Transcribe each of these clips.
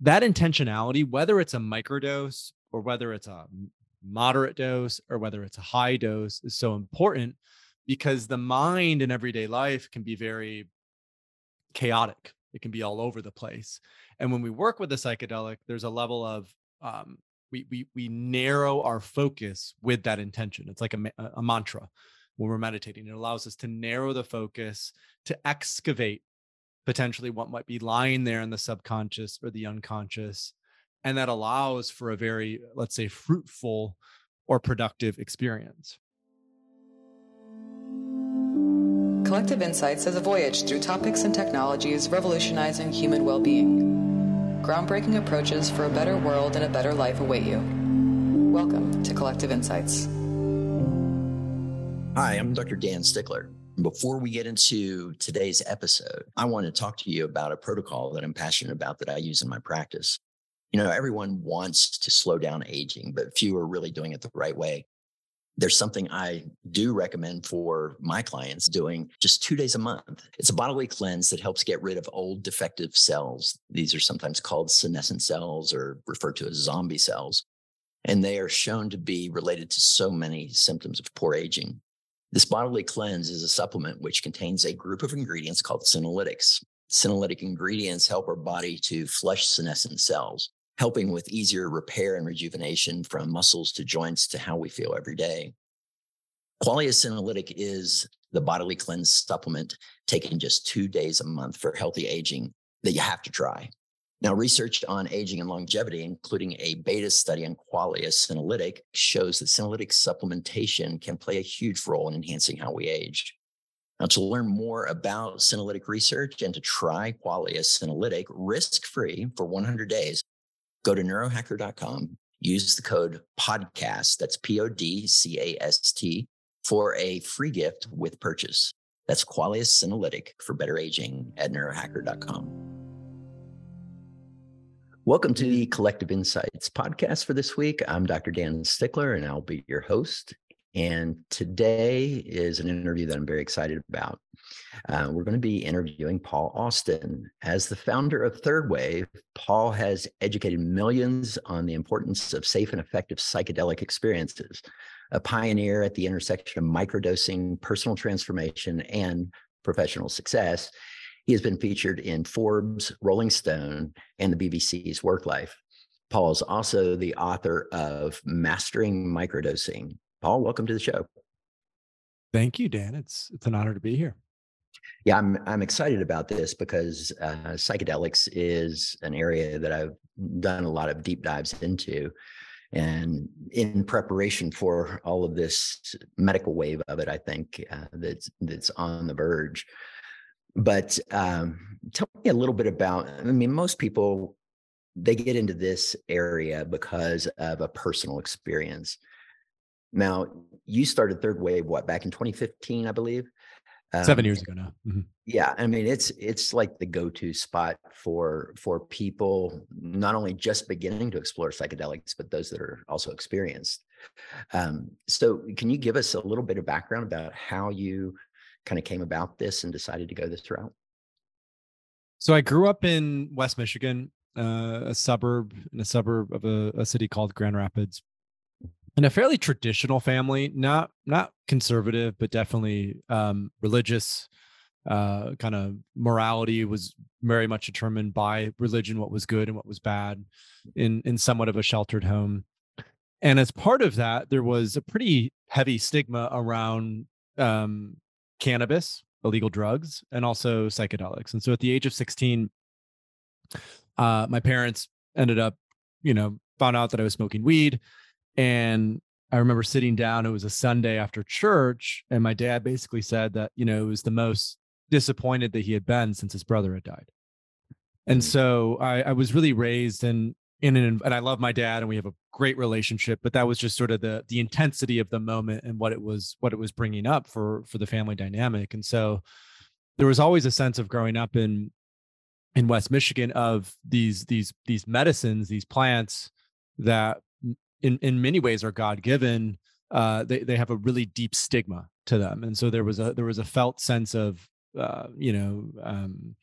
that intentionality, whether it's a microdose or whether it's a moderate dose or whether it's a high dose, is so important because the mind in everyday life can be very chaotic. It can be all over the place. And when we work with a psychedelic, there's a level of um, we we we narrow our focus with that intention. It's like a, a mantra when we're meditating. It allows us to narrow the focus to excavate potentially what might be lying there in the subconscious or the unconscious. And that allows for a very, let's say, fruitful or productive experience. Collective Insights is a voyage through topics and technologies revolutionizing human well being. Groundbreaking approaches for a better world and a better life await you. Welcome to Collective Insights. Hi, I'm Dr. Dan Stickler. Before we get into today's episode, I want to talk to you about a protocol that I'm passionate about that I use in my practice. You know, everyone wants to slow down aging, but few are really doing it the right way. There's something I do recommend for my clients doing just two days a month. It's a bodily cleanse that helps get rid of old defective cells. These are sometimes called senescent cells or referred to as zombie cells. And they are shown to be related to so many symptoms of poor aging. This bodily cleanse is a supplement which contains a group of ingredients called senolytics. Senolytic ingredients help our body to flush senescent cells, helping with easier repair and rejuvenation from muscles to joints to how we feel every day. Qualia Senolytic is the bodily cleanse supplement taken just two days a month for healthy aging that you have to try. Now, research on aging and longevity, including a beta study on qualia senolytic, shows that senolytic supplementation can play a huge role in enhancing how we age. Now, to learn more about senolytic research and to try qualia senolytic risk free for 100 days, go to neurohacker.com, use the code PODCAST, that's P O D C A S T, for a free gift with purchase. That's Qualia Senolytic for better aging at neurohacker.com. Welcome to the Collective Insights podcast for this week. I'm Dr. Dan Stickler, and I'll be your host. And today is an interview that I'm very excited about. Uh, we're going to be interviewing Paul Austin. As the founder of Third Wave, Paul has educated millions on the importance of safe and effective psychedelic experiences, a pioneer at the intersection of microdosing, personal transformation, and professional success. He has been featured in Forbes, Rolling Stone, and the BBC's Work Life. Paul is also the author of Mastering Microdosing. Paul, welcome to the show. Thank you, Dan. It's it's an honor to be here. Yeah, I'm I'm excited about this because uh, psychedelics is an area that I've done a lot of deep dives into, and in preparation for all of this medical wave of it, I think uh, that's that's on the verge. But um, tell me a little bit about. I mean, most people they get into this area because of a personal experience. Now, you started Third Wave what back in 2015, I believe. Um, Seven years ago now. Mm-hmm. Yeah, I mean it's it's like the go-to spot for for people not only just beginning to explore psychedelics, but those that are also experienced. Um, so, can you give us a little bit of background about how you kind of came about this and decided to go this route? So I grew up in West Michigan, uh, a suburb in a suburb of a, a city called Grand Rapids, in a fairly traditional family, not not conservative, but definitely um, religious. Uh, kind of morality was very much determined by religion, what was good and what was bad, in in somewhat of a sheltered home. And as part of that, there was a pretty heavy stigma around um, cannabis, illegal drugs, and also psychedelics. And so at the age of 16, uh, my parents ended up, you know, found out that I was smoking weed. And I remember sitting down, it was a Sunday after church, and my dad basically said that, you know, it was the most disappointed that he had been since his brother had died. And mm. so I, I was really raised in in an and I love my dad and we have a great relationship but that was just sort of the the intensity of the moment and what it was what it was bringing up for for the family dynamic and so there was always a sense of growing up in in West Michigan of these these these medicines these plants that in in many ways are god given uh they they have a really deep stigma to them and so there was a there was a felt sense of uh you know um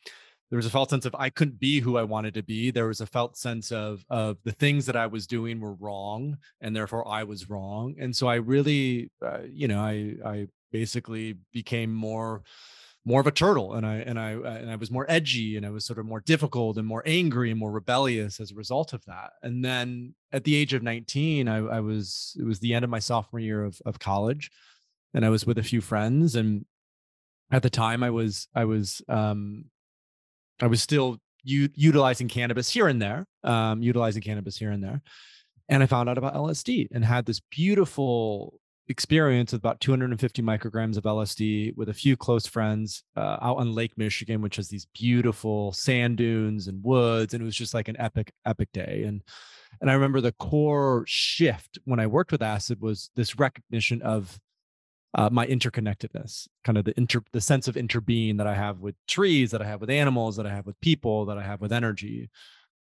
there was a felt sense of I couldn't be who I wanted to be. There was a felt sense of of the things that I was doing were wrong, and therefore I was wrong. And so I really, uh, you know, I I basically became more more of a turtle and i and i uh, and i was more edgy and i was sort of more difficult and more angry and more rebellious as a result of that and then at the age of 19 i, I was it was the end of my sophomore year of, of college and i was with a few friends and at the time i was i was um i was still u- utilizing cannabis here and there um utilizing cannabis here and there and i found out about lsd and had this beautiful experience with about 250 micrograms of LSD with a few close friends uh, out on Lake Michigan, which has these beautiful sand dunes and woods, and it was just like an epic, epic day. And and I remember the core shift when I worked with acid was this recognition of uh, my interconnectedness, kind of the inter the sense of interbeing that I have with trees, that I have with animals, that I have with people, that I have with energy.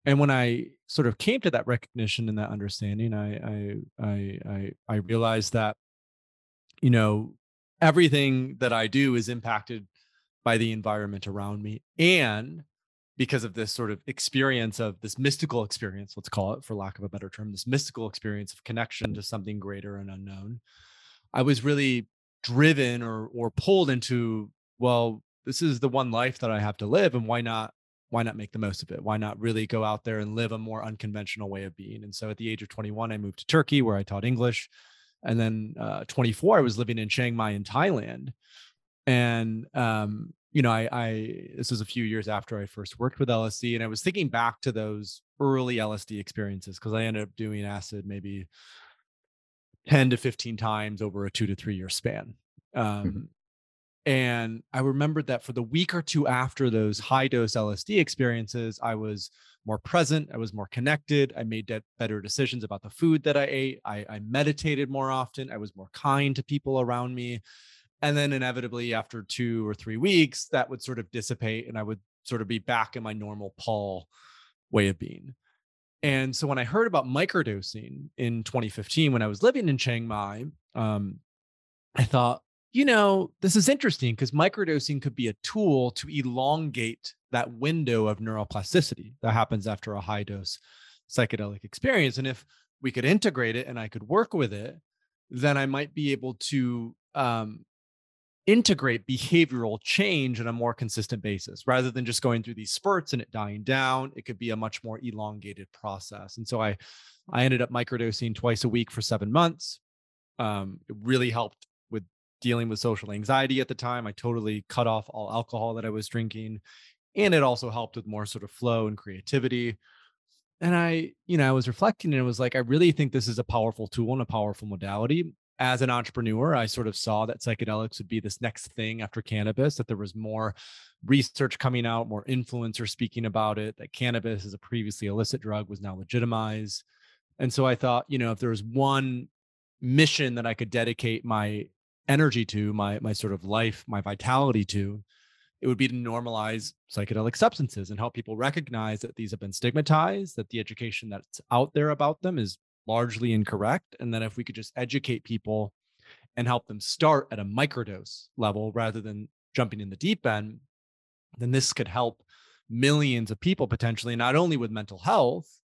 And when i sort of came to that recognition and that understanding i i i i, I realized that you know everything that i do is impacted by the environment around me. And because of this sort of experience of this mystical experience let's call it for lack of a better term this mystical experience of connection to something greater and unknown i was really driven or or pulled into well this is the one life that i have to live and why not why not make the most of it? Why not really go out there and live a more unconventional way of being? And so at the age of 21, I moved to Turkey where I taught English. And then uh, 24, I was living in Chiang Mai in Thailand. And, um, you know, I, I, this was a few years after I first worked with LSD. And I was thinking back to those early LSD experiences because I ended up doing acid maybe 10 to 15 times over a two to three year span. Mm-hmm. Um, mm-hmm. And I remembered that for the week or two after those high dose LSD experiences, I was more present. I was more connected. I made better decisions about the food that I ate. I, I meditated more often. I was more kind to people around me. And then inevitably, after two or three weeks, that would sort of dissipate and I would sort of be back in my normal Paul way of being. And so when I heard about microdosing in 2015, when I was living in Chiang Mai, um, I thought, you know, this is interesting because microdosing could be a tool to elongate that window of neuroplasticity that happens after a high dose psychedelic experience. And if we could integrate it and I could work with it, then I might be able to um, integrate behavioral change on a more consistent basis rather than just going through these spurts and it dying down. It could be a much more elongated process. And so I, I ended up microdosing twice a week for seven months. Um, it really helped with dealing with social anxiety at the time. I totally cut off all alcohol that I was drinking. And it also helped with more sort of flow and creativity. And I, you know, I was reflecting and it was like, I really think this is a powerful tool and a powerful modality. As an entrepreneur, I sort of saw that psychedelics would be this next thing after cannabis, that there was more research coming out, more influencers speaking about it, that cannabis as a previously illicit drug was now legitimized. And so I thought, you know, if there was one mission that I could dedicate my energy to, my my sort of life, my vitality to, it would be to normalize psychedelic substances and help people recognize that these have been stigmatized, that the education that's out there about them is largely incorrect, and that if we could just educate people and help them start at a microdose level rather than jumping in the deep end, then this could help millions of people potentially, not only with mental health,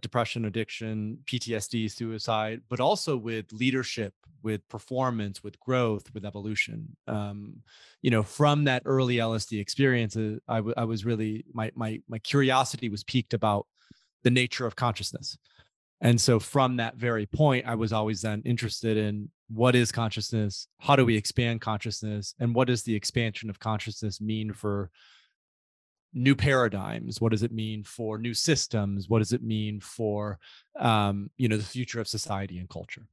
depression, addiction, PTSD, suicide, but also with leadership, with performance, with growth, with evolution. Um, you know, from that early LSD experience, uh, I, w- I was really my my my curiosity was piqued about the nature of consciousness, and so from that very point, I was always then interested in what is consciousness, how do we expand consciousness, and what does the expansion of consciousness mean for new paradigms? What does it mean for new systems? What does it mean for um, you know the future of society and culture?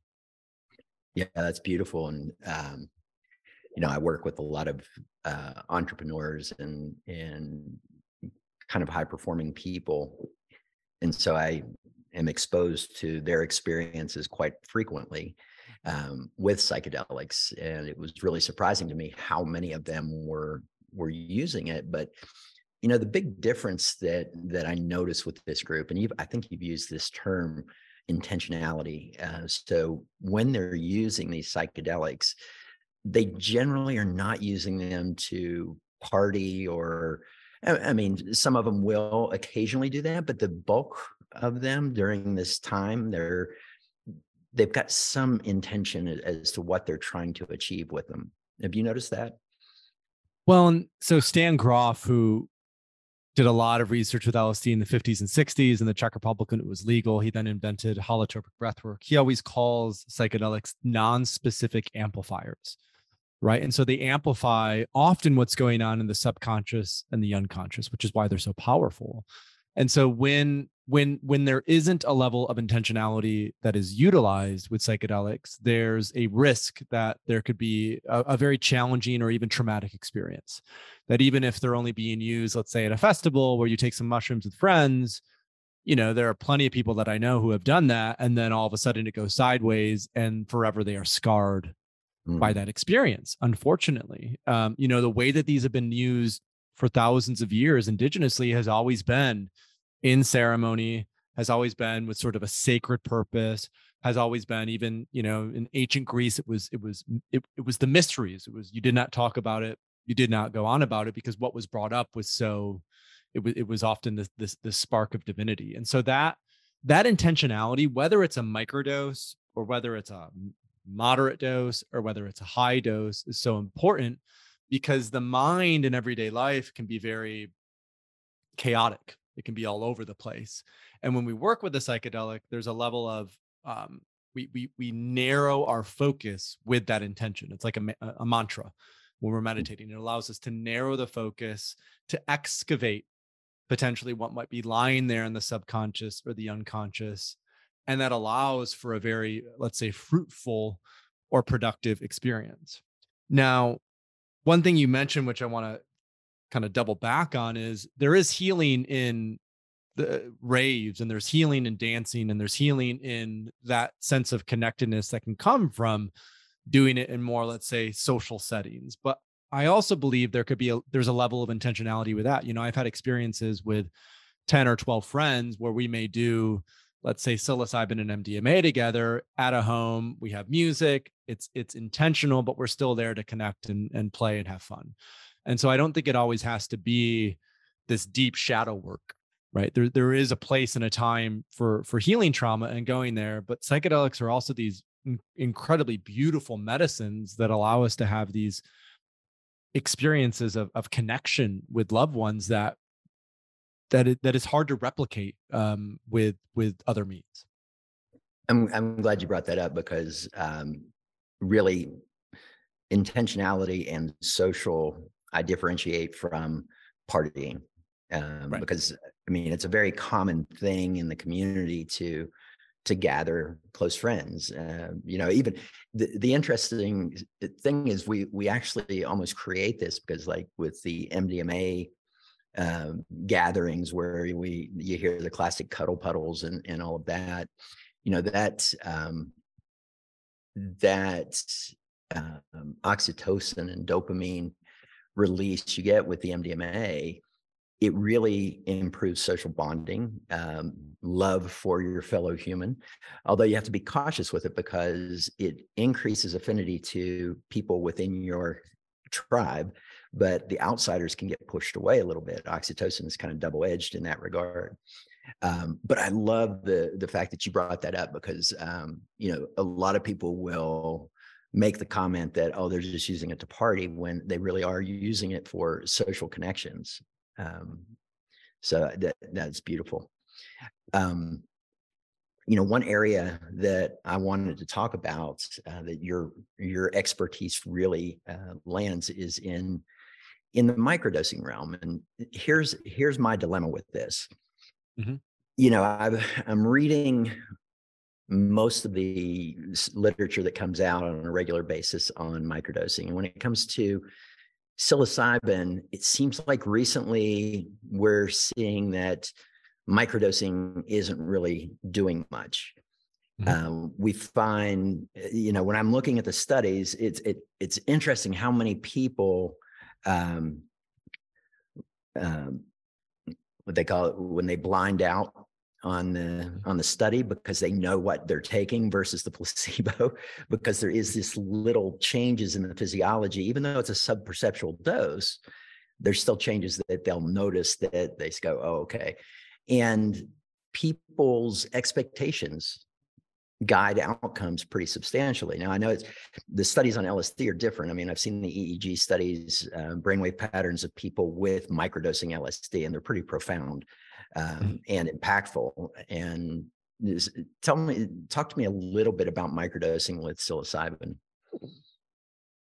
Yeah that's beautiful and um, you know i work with a lot of uh, entrepreneurs and and kind of high performing people. And so i am exposed to their experiences quite frequently um, with psychedelics and it was really surprising to me how many of them were were using it but you know the big difference that that i noticed with this group and you've, i think you've used this term intentionality uh, so when they're using these psychedelics they generally are not using them to party or I mean, some of them will occasionally do that, but the bulk of them during this time, they're they've got some intention as to what they're trying to achieve with them. Have you noticed that? Well, and so Stan Grof, who did a lot of research with LSD in the 50s and 60s in the Czech Republic when it was legal. He then invented holotropic breathwork. He always calls psychedelics non-specific amplifiers, right? And so they amplify often what's going on in the subconscious and the unconscious, which is why they're so powerful. And so when when when there isn't a level of intentionality that is utilized with psychedelics there's a risk that there could be a, a, very challenging or even traumatic experience that even if they're only being used let's say at a festival where you take some mushrooms with friends you know there are plenty of people that i know who have done that and then all of a sudden it goes sideways and forever they are scarred mm. by that experience unfortunately um, you know the way that these have been used for thousands of years indigenously has always been in ceremony has always been with sort of a sacred purpose has always been even you know in ancient greece it was it was it, it was the mysteries it was you did not talk about it you did not go on about it because what was brought up was so it was it was often this this this spark of divinity. And so that that intentionality whether it's a microdose or whether it's a moderate dose or whether it's a high dose is so important because the mind in everyday life can be very chaotic it can be all over the place. And when we work with the psychedelic there's a level of um, we, we we narrow our focus with that intention. It's like a, a mantra when we're mm. meditating. It allows us to narrow the focus to excavate potentially what might be lying there in the subconscious or the unconscious and that allows for a very let's say fruitful or productive experience. Now one thing you mentioned which i want to kind of double back on is there is healing in the raves and there's healing in dancing and there's healing in that sense of connectedness that can come from doing it in more let's say social settings. But i also believe there could be a there's a level of intentionality with that. You know i've had experiences with 10 or 12 friends where we may do let's say psilocybin and mdma together at a home. We have music. It's it's intentional but we're still there to connect and, and play and have fun and so I don't think it always has to be this deep shadow work, right? There there is a place and a time for for healing trauma and going there, but psychedelics are also these incredibly beautiful medicines that allow us to have these experiences of of connection with loved ones that that it, that is hard to replicate um, with with other means. I'm I'm glad you brought that up because um, really intentionality and social I differentiate from partying um, right. because I mean it's a very common thing in the community to to gather close friends. Uh, you know, even the, the interesting thing is we we actually almost create this because like with the MDMA um, gatherings where we you hear the classic cuddle puddles and and all of that, you know that um, that um, oxytocin and dopamine release you get with the MDMA, it really improves social bonding, um, love for your fellow human. Although you have to be cautious with it because it increases affinity to people within your tribe, but the outsiders can get pushed away a little bit. Oxytocin is kind of double edged in that regard. Um, but I love the the fact that you brought that up because um, you know a lot of people will make the comment that oh they're just using it to party when they really are using it for social connections um, so that that's beautiful um, you know one area that i wanted to talk about uh, that your your expertise really uh, lands is in in the microdosing realm and here's here's my dilemma with this mm-hmm. you know i i'm reading most of the literature that comes out on a regular basis on microdosing. And when it comes to psilocybin, it seems like recently we're seeing that microdosing isn't really doing much. Mm-hmm. Um, we find, eh, you know, when I'm looking at the studies, it's it, it's interesting how many people, um, um, what they call it when they blind out on the on the study because they know what they're taking versus the placebo because there is this little changes in the physiology even though it's a subperceptual dose there's still changes that they'll notice that they go, oh, okay. And people's expectations guide outcomes pretty substantially. Now, I know it's the studies on LSD are different. I mean, I've seen the EEG studies, uh, brainwave patterns of people with microdosing LSD, and they're pretty profound um, mm-hmm. and impactful. And this, tell me, talk to me a little bit about microdosing with psilocybin.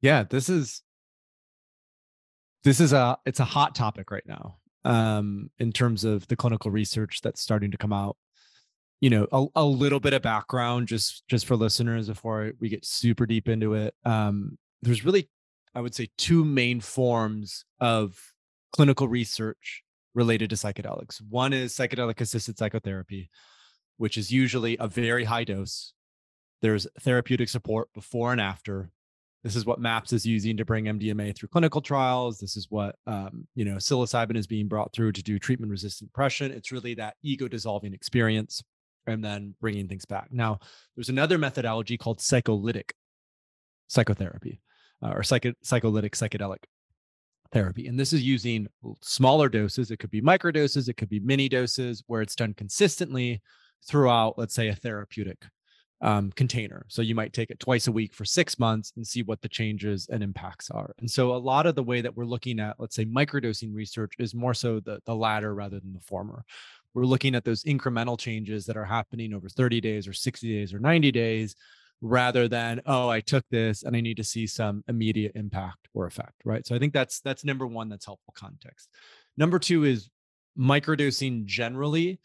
Yeah, this is this is a it's a hot topic right now um, in terms of the clinical research that's starting to come out you know a, a little bit of background just just for listeners before we get super deep into it um, there's really i would say two main forms of clinical research related to psychedelics. One is psychedelic assisted psychotherapy which is usually a very high dose. There's therapeutic support before and after. This is what maps is using to bring mdma through clinical trials. This is what um, you know psilocybin is being brought through to do treatment resistant depression. It's really that ego dissolving experience and then bringing things back. Now, there's another methodology called psycholytic psychotherapy uh, or psycho- psycholytic psychedelic therapy. And this is using smaller doses. It could be micro doses, it could be mini doses where it's done consistently throughout, let's say, a therapeutic um, container. So you might take it twice a week for six months and see what the changes and impacts are. And so a lot of the way that we're looking at, let's say, microdosing research is more so the, the latter rather than the former, we're looking at those incremental changes that are happening over 30 days or 60 days or 90 days rather than oh i took this and i need to see some immediate impact or effect right? So i think that's that's number one that's helpful context. Number two is microdosing generally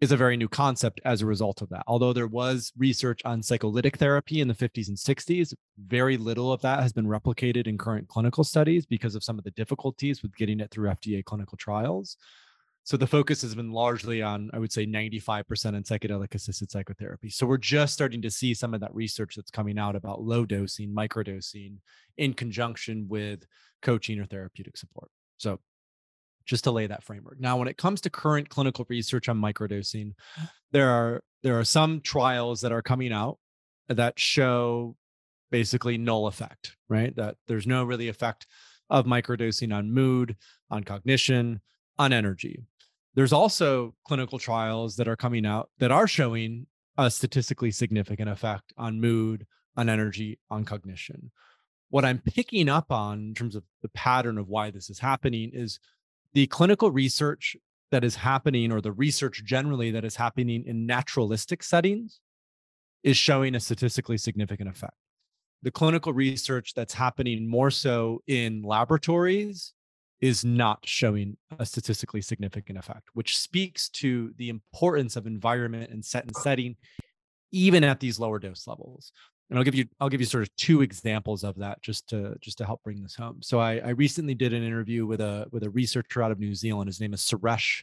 is a very new concept as a result of that. Although there was research on psycholytic therapy in the 50s and 60s very little of that has been replicated in current clinical studies because of some of the difficulties with getting it through fda clinical trials so the focus has been largely on, I would say, 95% on psychedelic assisted psychotherapy. So we're just starting to see some of that research that's coming out about low dosing, microdosing in conjunction with coaching or therapeutic support. So just to lay that framework. Now, when it comes to current clinical research on microdosing, there are there are some trials that are coming out that show basically null effect, right? That there's no really effect of microdosing on mood, on cognition, on energy. There's also clinical trials that are coming out that are showing a statistically significant effect on mood, on energy, on cognition. What I'm picking up on in terms of the pattern of why this is happening is the clinical research that is happening, or the research generally that is happening in naturalistic settings, is showing a statistically significant effect. The clinical research that's happening more so in laboratories is not showing a statistically significant effect, which speaks to the importance of environment and set and setting, even at these lower dose levels. And I'll give you I'll give you sort of two examples of that just to just to help bring this home. So I, I recently did an interview with a with a researcher out of New Zealand. His name is Suresh,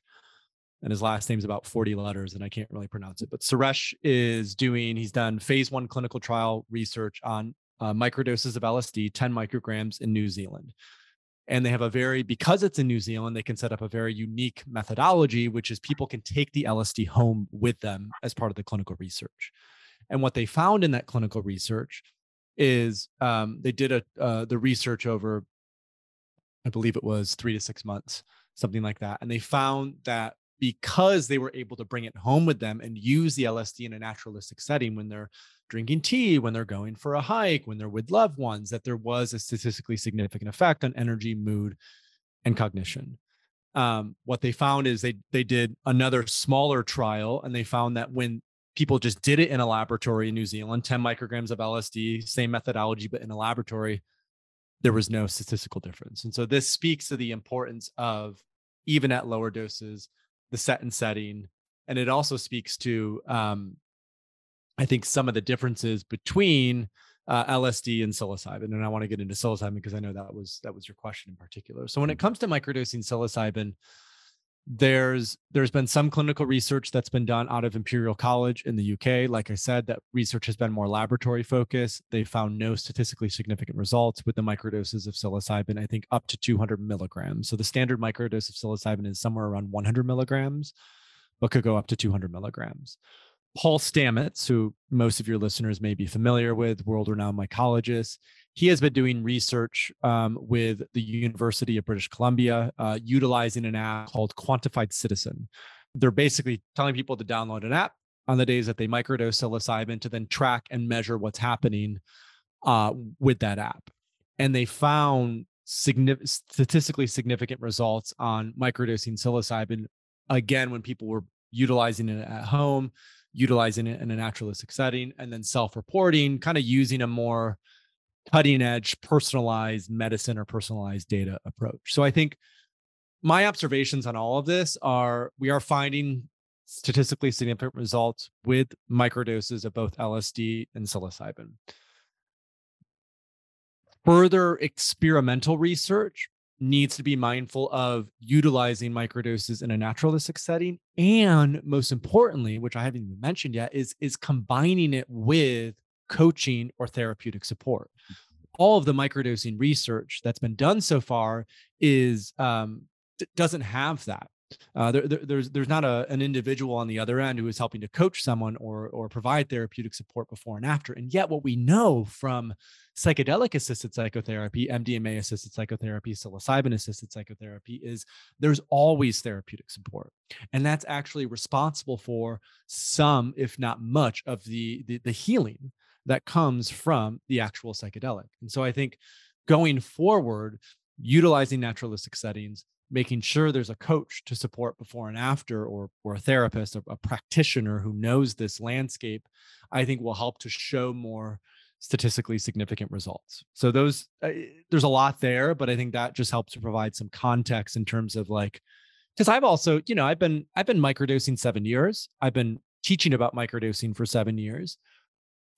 and his last name is about 40 letters, and I can't really pronounce it. But Suresh is doing he's done phase one clinical trial research on uh, microdoses of LSD, 10 micrograms in New Zealand and they have a very because it's in new zealand they can set up a very unique methodology which is people can take the lsd home with them as part of the clinical research. And what they found in that clinical research is um, they did a uh, the research over i believe it was three to six months something like that and they found that because they were able to bring it home with them and use the lsd in a naturalistic setting when they're drinking tea, when they're going for a hike, when they're with loved ones, that there was a statistically significant effect on energy, mood, and cognition. Um, what they found is they they did another smaller trial, and they found that when people just did it in a laboratory in New Zealand, 10 micrograms of LSD, same methodology, but in a laboratory, there was no statistical difference. And so this speaks to the importance of even at lower doses, the set and setting. And it also speaks to um, I think some of the differences between uh, LSD and psilocybin, and I want to get into psilocybin because I know that was that was your question in particular. So when it mm-hmm. comes to microdosing psilocybin, there's there's been some clinical research that's been done out of Imperial College in the UK. Like I said, that research has been more laboratory focused. They found no statistically significant results with the microdoses of psilocybin. I think up to 200 milligrams. So the standard microdose of psilocybin is somewhere around 100 milligrams, but could go up to 200 milligrams. Paul Stamets, who most of your listeners may be familiar with, world renowned mycologist, he has been doing research um, with the University of British Columbia, uh, utilizing an app called Quantified Citizen. They're basically telling people to download an app on the days that they microdose psilocybin to then track and measure what's happening uh, with that app. And they found significant, statistically significant results on microdosing psilocybin again when people were utilizing it at home, utilizing it in a naturalistic setting, and then self-reporting, kind of using a more cutting edge personalized medicine or personalized data approach. So I think my observations on all of this are we are finding statistically significant results with microdoses of both LSD and psilocybin. Further experimental research needs to be mindful of utilizing microdoses in a naturalistic setting and most importantly which i haven't even mentioned yet is is combining it with coaching or therapeutic support. All of the microdosing research that's been done so far is um, doesn't have that. Uh, there, there, there's there's not a, an individual on the other end who is helping to coach someone or or provide therapeutic support before and after. And yet, what we know from psychedelic assisted psychotherapy, MDMA assisted psychotherapy, psilocybin assisted psychotherapy is there's always therapeutic support, and that's actually responsible for some, if not much, of the, the, the healing that comes from the actual psychedelic. And so, I think going forward, utilizing naturalistic settings making sure there's a coach to support before and after or or a therapist a, a practitioner who knows this landscape i think will help to show more statistically significant results. So those uh, there's a lot there but i think that just helps to provide some context in terms of like because i've also you know i've been i've been microdosing seven years. I've been teaching about microdosing for seven years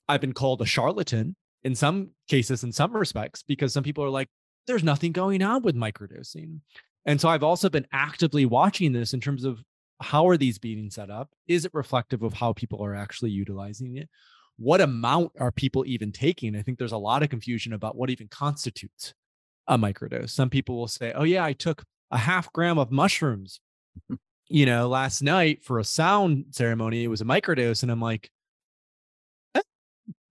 i've been called a charlatan in some cases in some respects because some people are like there's nothing going on with microdosing and so I've also been actively watching this in terms of how are these being set up? Is it reflective of how people are actually utilizing it? What amount are people even taking? I think there's a lot of confusion about what even constitutes a microdose. Some people will say, "Oh yeah, I took a half gram of mushrooms, you know, last night for a sound ceremony. It was a microdose." And I'm like,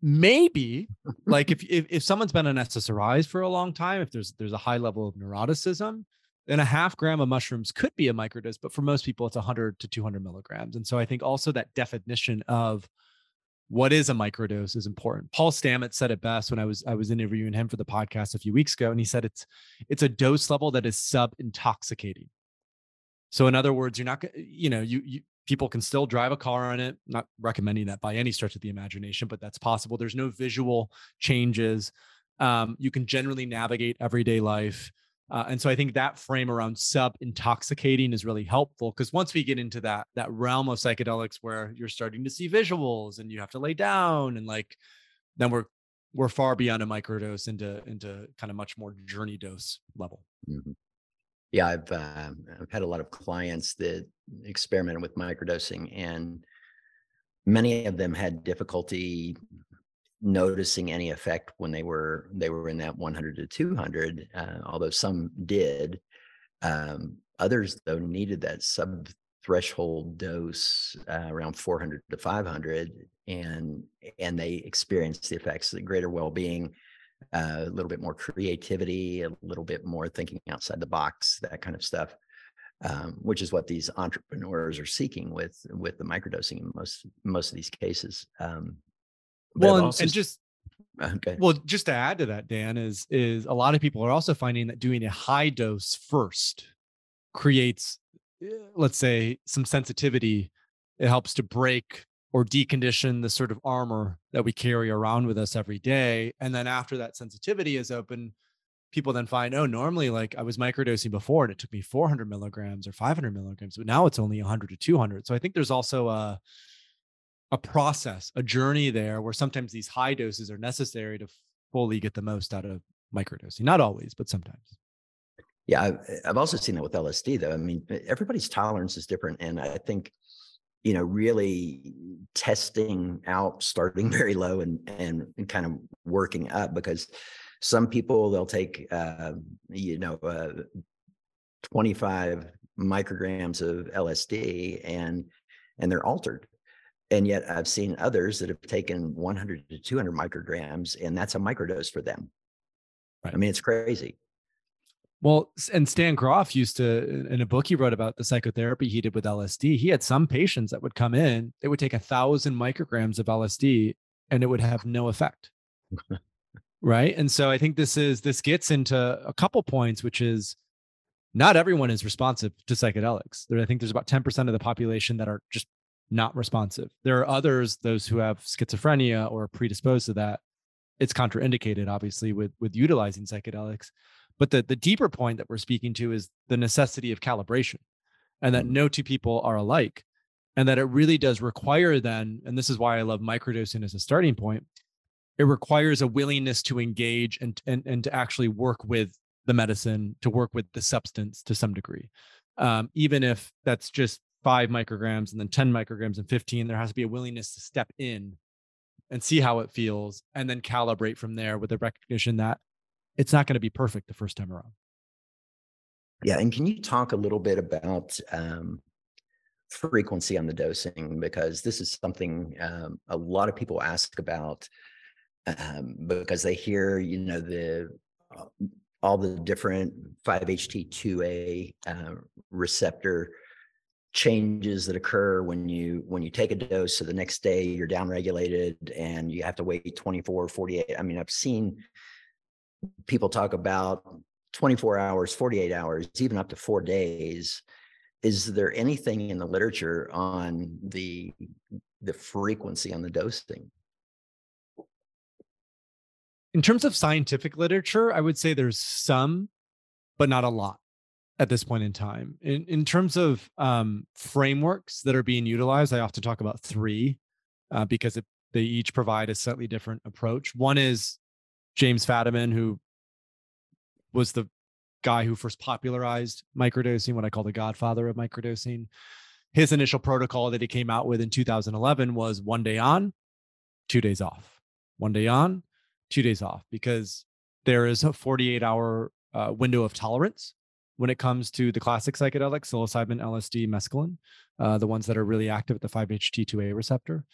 maybe like if, if if someone's been on SSRIs for a long time, if there's there's a high level of neuroticism, then a half gram of mushrooms could be a microdose, but for most people, it's 100 to 200 milligrams. And so I think also that definition of what is a microdose is important. Paul Stamets said it best when I was I was interviewing him for the podcast a few weeks ago, and he said it's it's a dose level that is sub intoxicating. So in other words, you're not you know you you people can still drive a car on it. Not recommending that by any stretch of the imagination, but that's possible. There's no visual changes. Um, you can generally navigate everyday life. Uh, and so I think that frame around sub intoxicating is really helpful because once we get into that that realm of psychedelics where you're starting to see visuals and you have to lay down and like then we're we're far beyond a microdose into into kind of much more journey dose level. Mm-hmm. Yeah, I've uh, I've had a lot of clients that experimented with microdosing and many of them had difficulty noticing any effect when they were they were in that 100 to 200 uh, although some did um, others though needed that sub threshold dose uh, around 400 to 500 and and they experienced the effects the greater well-being uh, a little bit more creativity a little bit more thinking outside the box that kind of stuff um, which is what these entrepreneurs are seeking with with the microdosing in most most of these cases um, well, and, and just okay. Well, just to add to that, Dan, is is a lot of people are also finding that doing a high dose first creates, eh, let's say, some sensitivity. It helps to break or decondition the sort of armor that we carry around with us every day. And then after that sensitivity is open, people then find, oh, normally like I was microdosing before and it took me 400 milligrams or 500 milligrams, but now it's only 100 to 200. So I think there's also a a process, a journey there where sometimes these high doses are necessary to fully get the most out of microdosing. Not always, but sometimes. Yeah, I've, I've also seen that with LSD though. I mean, everybody's tolerance is different. And I think, you know, really testing out, starting very low and, and, and kind of working up because some people they'll take, uh, you know, uh, 25 micrograms of LSD and and they're altered and yet I've seen others that have taken 100 to 200 micrograms, and that's a microdose for them. Right. I mean, it's crazy. Well, and Stan Grof used to, in a book he wrote about the psychotherapy he did with LSD, he had some patients that would come in, they would take a thousand micrograms of LSD and it would have no effect. right. And so I think this is, this gets into a couple points, which is not everyone is responsive to psychedelics. There, I think there's about 10% of the population that are just not responsive. There are others, those who have schizophrenia or predisposed to that. It's contraindicated, obviously, with with utilizing psychedelics. But the the deeper point that we're speaking to is the necessity of calibration, and that mm. no two people are alike, and that it really does require then, and this is why I love microdosing as a starting point. It requires a willingness to engage and and and to actually work with the medicine, to work with the substance to some degree, um, even if that's just five micrograms and then 10 micrograms and 15 there has to be a willingness to step in and see how it feels and then calibrate from there with the recognition that it's not going to be perfect the first time around. Yeah and can you talk a little bit about um, frequency on the dosing? Because this is something um, a lot of people ask about um, because they hear you know the uh, all the different 5-ht2a uh, receptor changes that occur when you when you take a dose. So the next day you're downregulated and you have to wait 24 48 i mean i've seen people talk about 24 hours 48 hours even up to four days is there anything in the literature on the the frequency on the dosing in terms of scientific literature i would say there's some but not a lot at this point in time. In in terms of um, frameworks that are being utilized, I often talk about three uh, because it, they each provide a slightly different approach. One is James Fadiman, who was the guy who first popularized microdosing, what I call the godfather of microdosing. His initial protocol that he came out with in 2011 was one day on, two days off, one day on, two days off, because there is a 48 hour uh, window of tolerance when it comes to the classic psychedelics, psilocybin, LSD, mescaline, uh, the ones that are really active at the 5-HT2A receptor.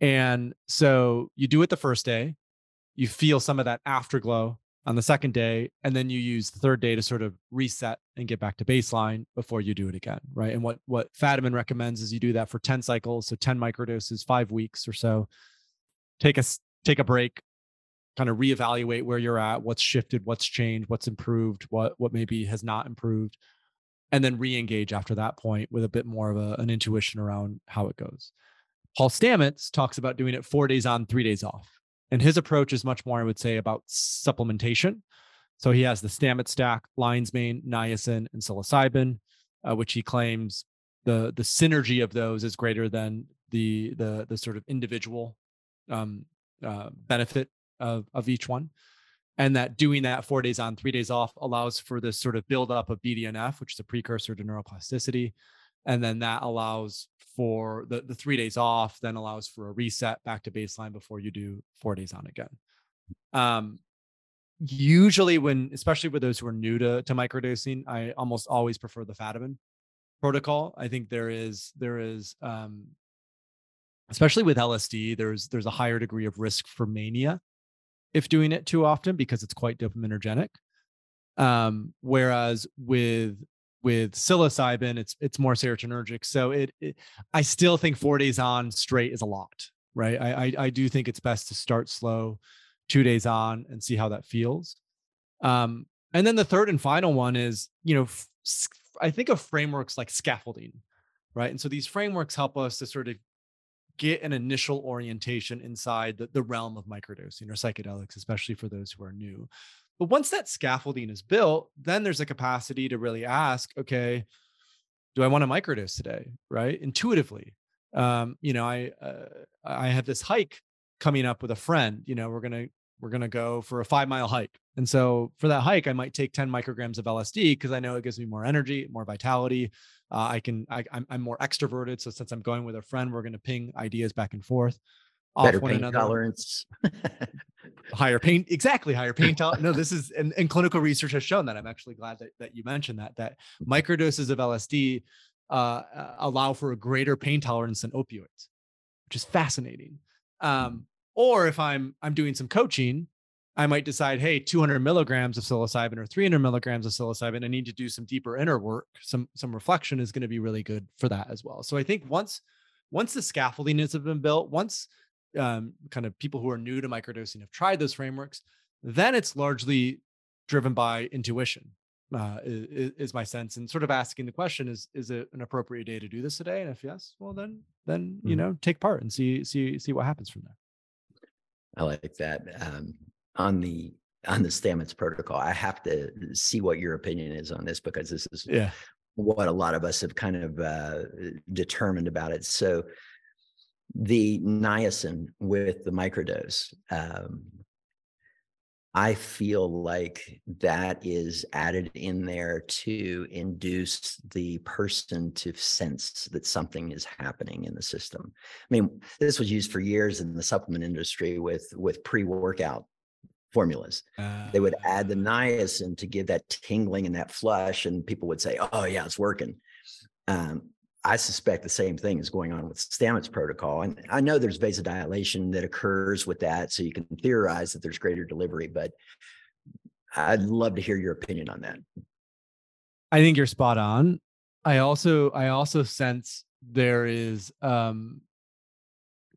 And so you do it the first day, you feel some of that afterglow on the second day, and then you use the third day to sort of reset and get back to baseline before you do it again, right? And what what Fadiman recommends is you do that for 10 cycles, so 10 microdoses, five weeks or so. Take a take a break, kind of reevaluate where you're at, what's shifted, what's changed, what's improved, what what maybe has not improved, and then re-engage after that point with a bit more of a, an intuition around how it goes. Paul Stamets talks about doing it four days on, three days off. And his approach is much more, I would say, about supplementation. So he has the Stamets stack, lion's mane, niacin, and psilocybin, uh, which he claims the the synergy of those is greater than the the the sort of individual um, uh, benefit of, of each one. And that doing that four days on, three days off allows for this sort of buildup of BDNF, which is a precursor to neuroplasticity. And then that allows for the, the three days off, then allows for a reset back to baseline before you do four days on again. Um, usually when especially with those who are new to, to microdosing i almost always prefer the fadiman protocol i think there is there is um especially with lsd there's there's a higher degree of risk for mania if doing it too often because it's quite dopaminergic. Um, whereas with with psilocybin, it's it's more serotonergic. So it, it, I still think four days on straight is a lot, right? I, I I do think it's best to start slow, two days on, and see how that feels. Um, and then the third and final one is, you know, I think of frameworks like scaffolding, right? And so these frameworks help us to sort of get an initial orientation inside the, the realm of microdosing or psychedelics, especially for those who are new. But once that scaffolding is built, then there's a capacity to really ask, okay, do I want to microdose today? Right? Intuitively. Um, you know, I uh, I have this hike coming up with a friend. You know, we're gonna we're gonna go for a five mile hike. And so for that hike, I might take 10 micrograms of LSD because I know it gives me more energy, more vitality. Uh, I can, I, I'm, I'm more extroverted. So since I'm going with a friend, we're to ping ideas back and forth. Better pain another. tolerance. higher pain, exactly. Higher pain tolerance. No, this is, and, and clinical research has shown that. I'm actually glad that, that you mentioned that, that microdoses of LSD uh, uh, allow for a greater pain tolerance than opioids, which is fascinating. Um, or if I'm I'm doing some coaching I might decide, hey, 200 milligrams of psilocybin or 300 milligrams of psilocybin. I need to do some deeper inner work. Some some reflection is going to be really good for that as well. So I think once once the scaffolding has been built, once um, kind of people who are new to microdosing have tried those frameworks, then it's largely driven by intuition. Uh, is, is my sense, and sort of asking the question: Is is it an appropriate day to do this today? And if yes, well then then you mm-hmm. know take part and see see see what happens from there. I like that. Um, on the on the Stamets protocol. I have to see what your opinion is on this because this is yeah. what a lot of us have kind of uh, determined about it. So the niacin with the microdose, um, I feel like that is added in there to induce the person to sense that something is happening in the system. I mean, this was used for years in the supplement industry with with pre-workout formulas. Uh, they would add the ah. niacin to give that tingling and that flush, and people would say, "Oh yeah, it's working." Um, I suspect the same thing is going on with Stamets protocol, and I know there's vasodilation that occurs with that, so you can theorize that there's greater delivery. But I'd love to hear your opinion on that. I think you're spot on. I also I also sense there is um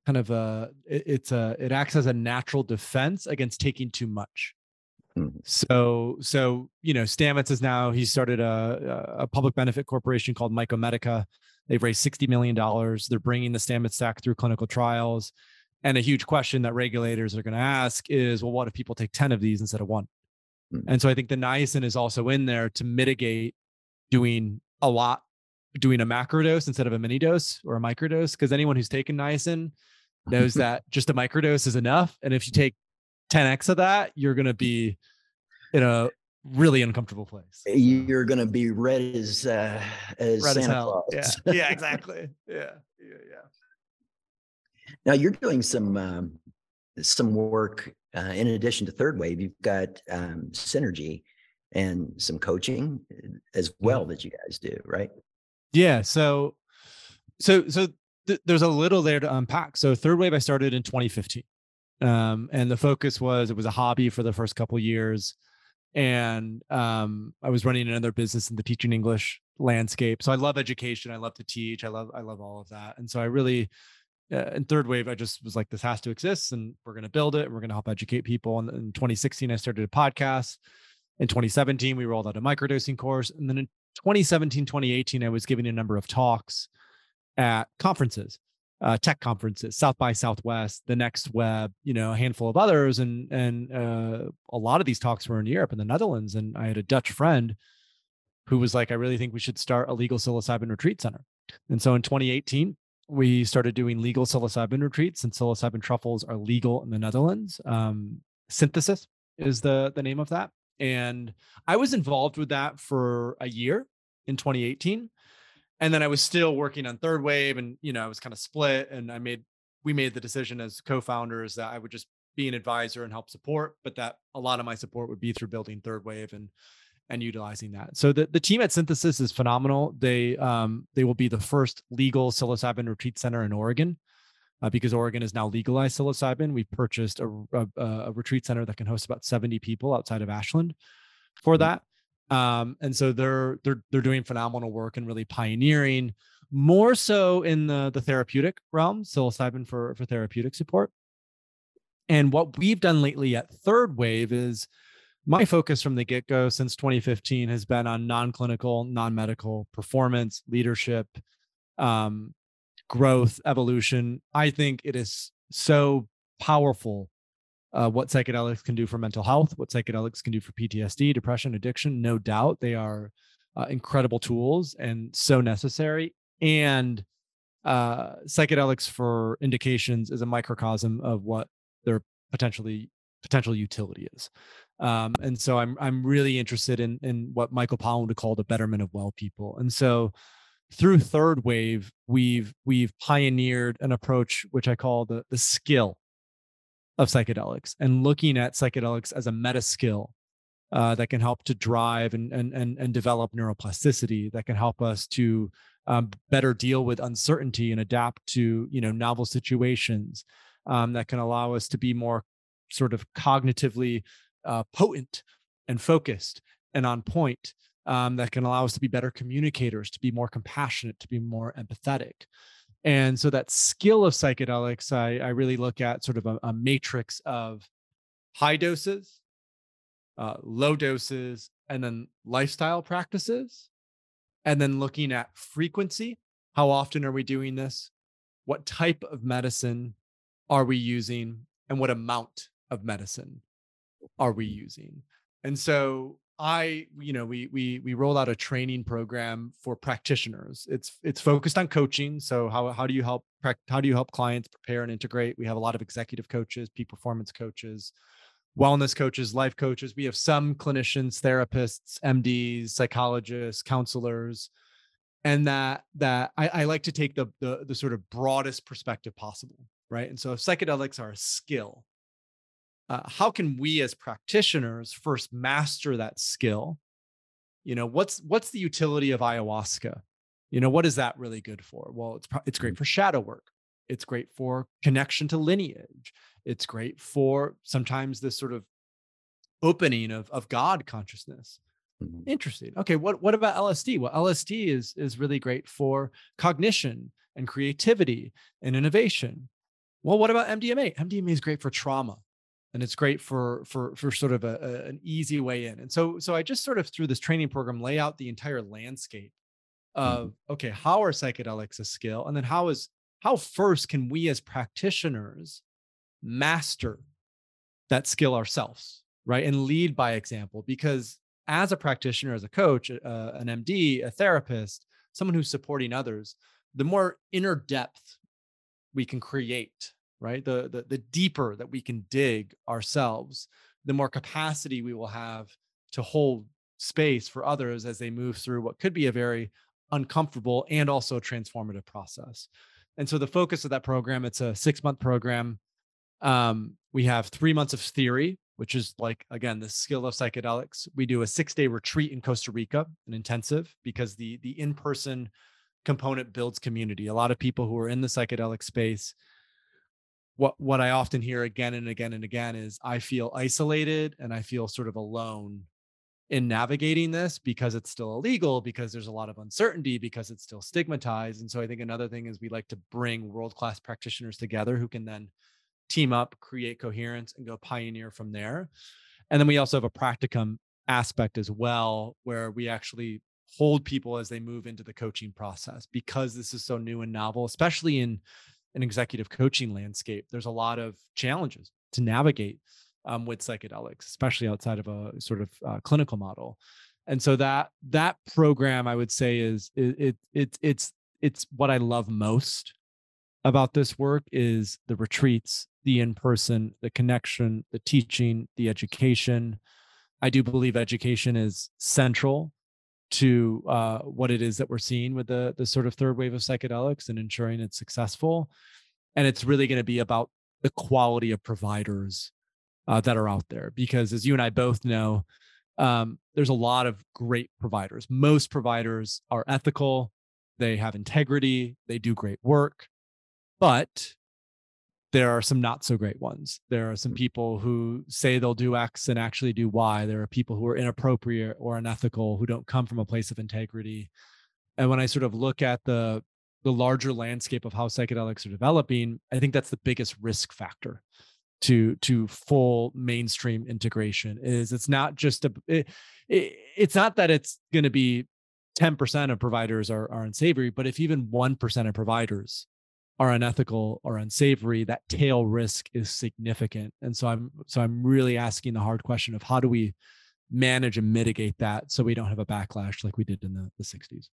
kind of a it, it's a it acts as a natural defense against taking too much. Mm-hmm. So so you know Stamets is now he started a a public benefit corporation called Mycomedica. They've raised sixty million dollars. They're bringing the Stamets stack through clinical trials. And a huge question that regulators are going to ask is, well, what if people take ten of these instead of one? Mm-hmm. And so I think the niacin is also in there to mitigate doing a lot, doing a macro dose instead of a mini dose or a micro dose. Because anyone who's taken niacin knows that just a microdose is enough. And if you take 10x of that, you're going to be in a really uncomfortable place. You're going to be red as uh, as red Santa as Claus. Yeah, yeah, exactly. yeah, yeah, yeah. Now you're doing some um, some work uh, in addition to Third Wave. You've got um, synergy and some coaching as well that you guys do, right? Yeah. So, so, so th- there's a little there to unpack. So third wave I started in 2015. Um, and the focus was it was a hobby for the first couple years. And um, I was running another business in the teaching English landscape. So I love education. I love to teach. I love I love all of that. And so I really uh, in third wave, I just was like, this has to exist, and we're going to build it. And we're going to help educate people. And in 2016, I started a podcast. In 2017, we rolled out a microdosing course, and then in 2017, 2018, I was giving a number of talks at conferences, uh, tech conferences, South by Southwest, the Next Web, you know, a handful of others, and and uh, a lot of these talks were in Europe and the Netherlands. And I had a Dutch friend who was like, "I really think we should start a legal psilocybin retreat center." And so in 2018, we started doing legal psilocybin retreats, and psilocybin truffles are legal in the Netherlands. Um, Synthesis is the the name of that, and I was involved with that for a year in 2018 and then I was still working on third wave and you know I was kind of split and I made we made the decision as co-founders that I would just be an advisor and help support but that a lot of my support would be through building third wave and and utilizing that. So the, the team at Synthesis is phenomenal. They um they will be the first legal psilocybin retreat center in Oregon. Uh, because Oregon is now legalized psilocybin, we purchased a, a, a retreat center that can host about 70 people outside of Ashland for mm-hmm. that um, and so they're they're they're doing phenomenal work and really pioneering more so in the the therapeutic realm psilocybin for for therapeutic support. And what we've done lately at third wave is my focus from the get-go since 2015 has been on non-clinical non-medical performance leadership um, growth evolution. I think it is so powerful uh, what psychedelics can do for mental health, what psychedelics can do for PTSD, depression, addiction. No doubt they are uh, incredible tools and so necessary. And uh, psychedelics for indications is a microcosm of what their potentially potential utility is. Um, and so I'm I'm really interested in in what Michael Pollan would call the betterment of well people. And so through third wave, we've we've pioneered an approach which I call the the skill of psychedelics and looking at psychedelics as a meta skill uh, that can help to drive and, and, and, and develop neuroplasticity that can help us to um, better deal with uncertainty and adapt to you know novel situations um, that can allow us to be more sort of cognitively uh, potent and focused and on point um, that can allow us to be better communicators, to be more compassionate, to be more empathetic. And so that skill of psychedelics, I, I really look at sort of a, a matrix of high doses, uh, low doses, and then lifestyle practices. And then looking at frequency. How often are we doing this? What type of medicine are we using? And what amount of medicine are we using? And so I, you know, we we we roll out a training program for practitioners. It's it's focused on coaching. So how how do you help how do you help clients prepare and integrate? We have a lot of executive coaches, peak performance coaches, wellness coaches, life coaches. We have some clinicians, therapists, MDs, psychologists, counselors, and that that I, I like to take the, the the sort of broadest perspective possible, right? And so if psychedelics are a skill, uh, how can we as practitioners first master that skill? You know what's what's the utility of ayahuasca? You know what is that really good for? Well it's it's great mm. for shadow work. It's great for connection to lineage. It's great for sometimes this sort of opening of of god consciousness. Mm-hmm. interesting. Okay what what about lsd well lsd is is really great for cognition and creativity and innovation. Well what about mdma mdma is great for trauma and it's great for for for sort of a, a, an easy way in. And so so i just sort of through this training program lay out the entire landscape mm-hmm. of okay how are psychedelics a skill? And then how is how first can we as practitioners master that skill ourselves right? And lead by example because as a practitioner as a coach uh, an md a therapist someone who's supporting others the more inner depth we can create right? The, the the deeper that we can dig ourselves the more capacity we will have to hold space for others as they move through what could be a very uncomfortable and also transformative process. And so the focus of that program it's a six month program. Um, we have three months of theory which is like again the skill of psychedelics. We do a six day retreat in costa rica an intensive because the the in-person component builds community. A lot of people who are in the psychedelic space what what I often hear again and again and again is I feel isolated and I feel sort of alone in navigating this because it's still illegal because there's a lot of uncertainty because it's still stigmatized. And so I think another thing is we like to bring world class practitioners together who can then team up create coherence and go pioneer from there. And then we also have a practicum aspect as well where we actually hold people as they move into the coaching process because this is so new and novel especially in an executive coaching landscape, there's a lot of challenges to navigate um, with psychedelics, especially outside of a sort of uh, clinical model. And so that that program, I would say, is it, it it it's it's what I love most about this work is the retreats, the in person, the connection, the teaching, the education. I do believe education is central to uh, what it is that we're seeing with the the sort of third wave of psychedelics and ensuring it's successful. And it's really going to be about the quality of providers uh, that are out there, because as you and I both know, um, there's a lot of great providers. Most providers are ethical, they have integrity, they do great work, but there are some not so great ones. There are some mm. people who say they'll do X and actually do Y. There are people who are inappropriate or unethical who don't come from a place of integrity. And when I sort of look at the the larger landscape of how psychedelics are developing, I think that's the biggest risk factor to to full mainstream integration is it's not just a it, it, it's not that it's going to be 10% of providers are, are unsavory but if even 1% of providers are unethical or unsavory that tail risk is significant. And so i'm so i'm really asking the hard question of how do we manage and mitigate that so we don't have a backlash like we did in the, the 60s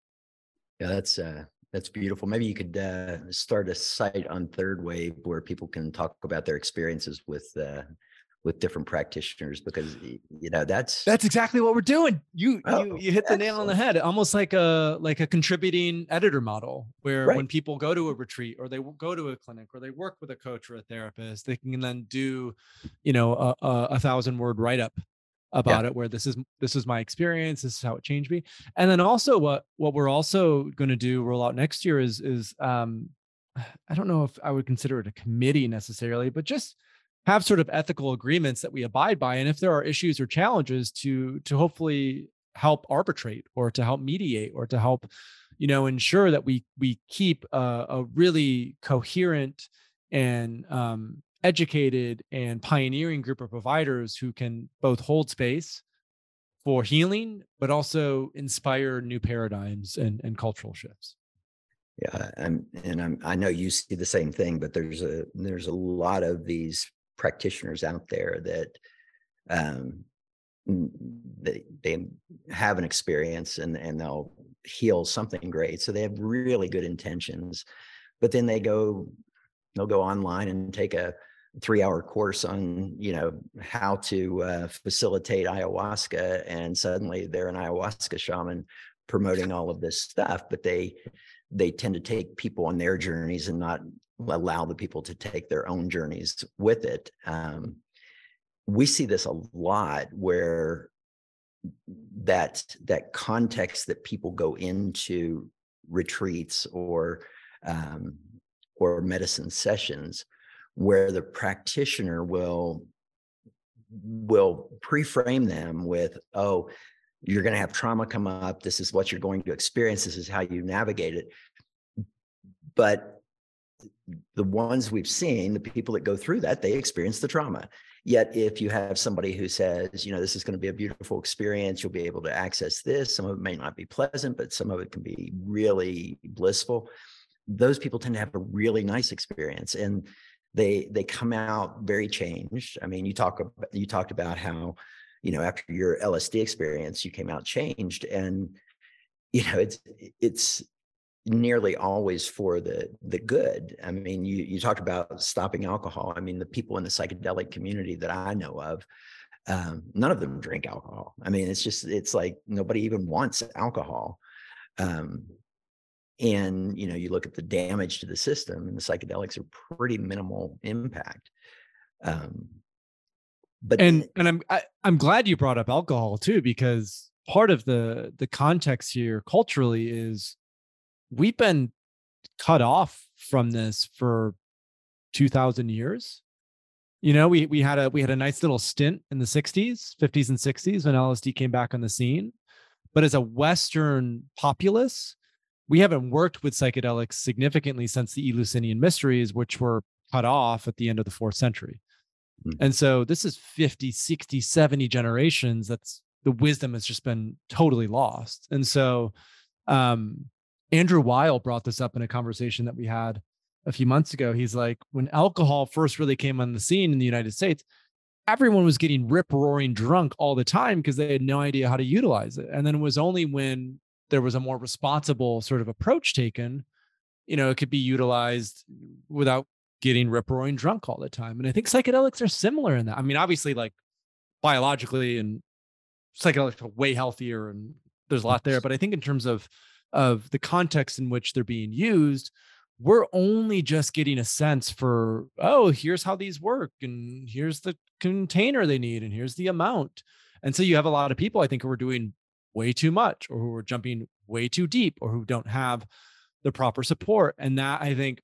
yeah that's uh that's beautiful. Maybe you could uh start a site on third wave where people can talk about their experiences with uh with different practitioners because you know that's that's exactly what we're doing you oh, you, you hit the nail on the head almost like a like a contributing editor model where right. when people go to a retreat or they go to a clinic or they work with a coach or a therapist they can then do you know a, a, a thousand word write up about yeah. it where this is this is my experience this is how it changed me and then also what what we're also going to do roll out next year is is um i don't know if i would consider it a committee necessarily but just have sort of ethical agreements that we abide by and if there are issues or challenges to to hopefully help arbitrate or to help mediate or to help you know ensure that we we keep a, a really coherent and um, educated and pioneering group of providers who can both hold space for healing but also inspire new paradigms and, and cultural shifts. Yeah i'm and i'm i know you see the same thing but there's a there's a lot of these practitioners out there that um they they have an experience and and they'll heal something great. So they have really good intentions but then they go they'll go online and take a three hour course on you know how to uh, facilitate ayahuasca and suddenly they're an ayahuasca shaman promoting all of this stuff. But they they tend to take people on their journeys and not allow the people to take their own journeys with it um, we see this a lot where that that context that people go into retreats or um, or medicine sessions where the practitioner will will pre-frame them with oh you're going to have trauma come up. This is what you're going to experience. This is how you navigate it. But the ones we've seen the people that go through that they experience the trauma. Yet if you have somebody who says you know this is going to be a beautiful experience you'll be able to access this some of it may not be pleasant but some of it can be really blissful those people tend to have a really nice experience and they they come out very changed. I mean you talk about you talked about how you know after your lsd experience you came out changed and you know it's it's nearly always for the the good. I mean you you talked about stopping alcohol. I mean the people in the psychedelic community that i know of um, none of them drink alcohol. I mean it's just it's like nobody even wants alcohol. Um, and you know you look at the damage to the system and the psychedelics are pretty minimal impact. Um but and and i'm I, am i am glad you brought up alcohol too because part of the the context here culturally is we've been cut off from this for 2000 years you know we we had a we had a nice little stint in the 60s 50s and 60s when lsd came back on the scene but as a western populace we haven't worked with psychedelics significantly since the Eleusinian mysteries, which were cut off at the end of the fourth century. Mm-hmm. And so this is 50, 60, 70 generations. That's the wisdom has just been totally lost. And so um, Andrew Weil brought this up in a conversation that we had a few months ago. He's like, when alcohol first really came on the scene in the United States, everyone was getting rip roaring drunk all the time because they had no idea how to utilize it. And then it was only when there was a more responsible sort of approach taken, you know, it could be utilized without getting rip roaring drunk all the time. And I think psychedelics are similar in that. I mean, obviously, like biologically and psychedelics are way healthier and there's a lot there. But I think in terms of of the context in which they're being used, we're only just getting a sense for, oh, here's how these work, and here's the container they need, and here's the amount. And so you have a lot of people, I think, who are doing way too much or who are jumping way too deep or who don't have the proper support and that i think